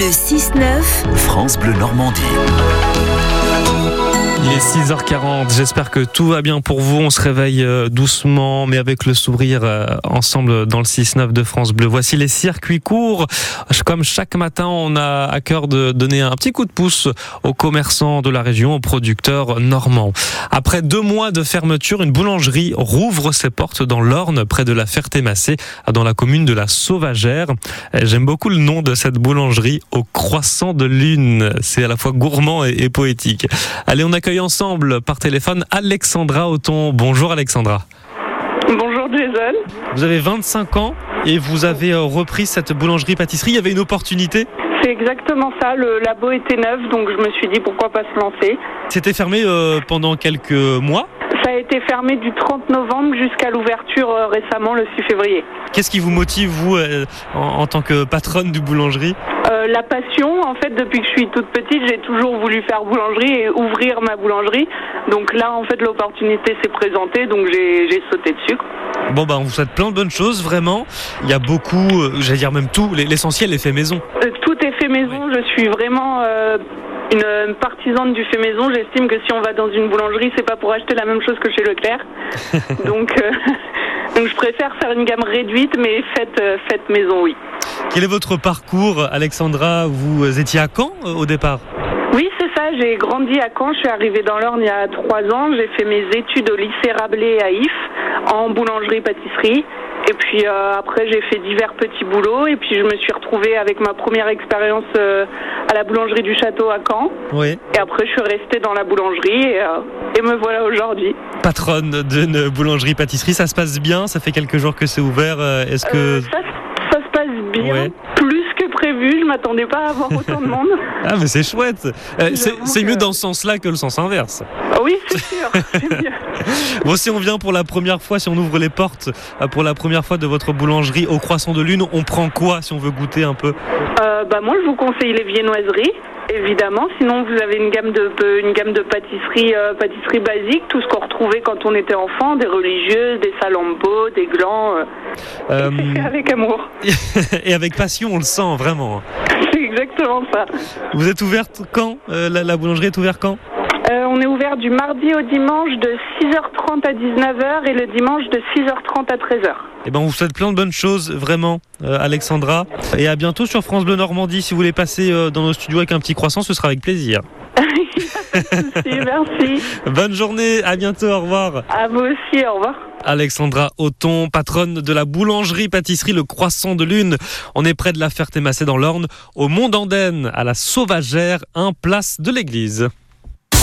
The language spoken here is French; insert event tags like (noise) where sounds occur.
Le 6-9. France Bleu Normandie. Il est 6h40, j'espère que tout va bien pour vous. On se réveille euh, doucement, mais avec le sourire euh, ensemble dans le 6-9 de France Bleu. Voici les circuits courts. Comme chaque matin, on a à cœur de donner un petit coup de pouce aux commerçants de la région, aux producteurs normands. Après deux mois de fermeture, une boulangerie rouvre ses portes dans l'Orne, près de la Ferté-Massé, dans la commune de la Sauvagère. J'aime beaucoup le nom de cette boulangerie, au croissant de lune. C'est à la fois gourmand et, et poétique. Allez, on accueille ensemble par téléphone Alexandra Auton. Bonjour Alexandra. Bonjour Jason. Vous avez 25 ans et vous avez euh, repris cette boulangerie-pâtisserie. Il y avait une opportunité C'est exactement ça, le labo était neuf, donc je me suis dit pourquoi pas se lancer. C'était fermé euh, pendant quelques mois. Été fermé du 30 novembre jusqu'à l'ouverture euh, récemment le 6 février. Qu'est-ce qui vous motive, vous, euh, en, en tant que patronne du boulangerie? Euh, la passion, en fait, depuis que je suis toute petite, j'ai toujours voulu faire boulangerie et ouvrir ma boulangerie. Donc là, en fait, l'opportunité s'est présentée, donc j'ai sauté dessus. Bon, bah, on vous souhaite plein de bonnes choses, vraiment. Il y a beaucoup, j'allais dire même tout, l'essentiel est fait maison. Tout est fait maison, je suis vraiment une, une partisane du fait maison. J'estime que si on va dans une boulangerie, c'est pas pour acheter la même chose que chez Leclerc. (laughs) donc, euh, (laughs) donc je préfère faire une gamme réduite, mais faite, euh, faite maison, oui. Quel est votre parcours, Alexandra? Vous étiez à Caen euh, au départ? Oui, c'est ça. J'ai grandi à Caen. Je suis arrivée dans l'Orne il y a trois ans. J'ai fait mes études au lycée Rabelais à If en boulangerie-pâtisserie. Et puis euh, après, j'ai fait divers petits boulots. Et puis je me suis retrouvée avec ma première expérience euh, à la boulangerie du château à Caen. Oui. Et après, je suis restée dans la boulangerie et, euh, et me voilà aujourd'hui. Patronne d'une boulangerie-pâtisserie, ça se passe bien? Ça fait quelques jours que c'est ouvert. euh, Est-ce que... Euh, ça, ça se passe bien, Ouais. Prévu. Je m'attendais pas à avoir autant de (laughs) monde. Ah, mais c'est chouette Euh, C'est que- mieux dans ce sens-là que le sens inverse. Ah oui, c'est sûr. (laughs) mieux. Bon, si on vient pour la première fois, si on ouvre les portes euh, pour la première fois de votre boulangerie au Croissant de Lune, on prend quoi si on veut goûter un peu? Euh, bah moi, je vous conseille les viennoiseries, évidemment. Sinon, vous avez une gamme de une gamme de pâtisseries, euh, pâtisseries basiques, tout ce qu'on retrouvait quand on était enfant, des religieuses, des salambos, des glands. euh, Euh, avec amour. (laughs) Et avec passion, on le sent vraiment. (laughs) C'est exactement ça. Vous êtes ouverte quand Euh, la, la boulangerie est ouverte quand? Euh, on est ouvert du mardi au dimanche de 6h30 à 19h et le dimanche de 6h30 à 13h. Eh ben, on vous souhaite plein de bonnes choses, vraiment, euh, Alexandra. Et à bientôt sur France Bleu Normandie. Si vous voulez passer euh, dans nos studios avec un petit croissant, ce sera avec plaisir. (laughs) Merci. Bonne journée, à bientôt, au revoir. À vous aussi, au revoir. Alexandra Auton, patronne de la boulangerie-pâtisserie Le Croissant de Lune. On est près de la Ferté-Massé dans l'Orne, au Mont d'Andenne, à la Sauvagère, un place de l'église.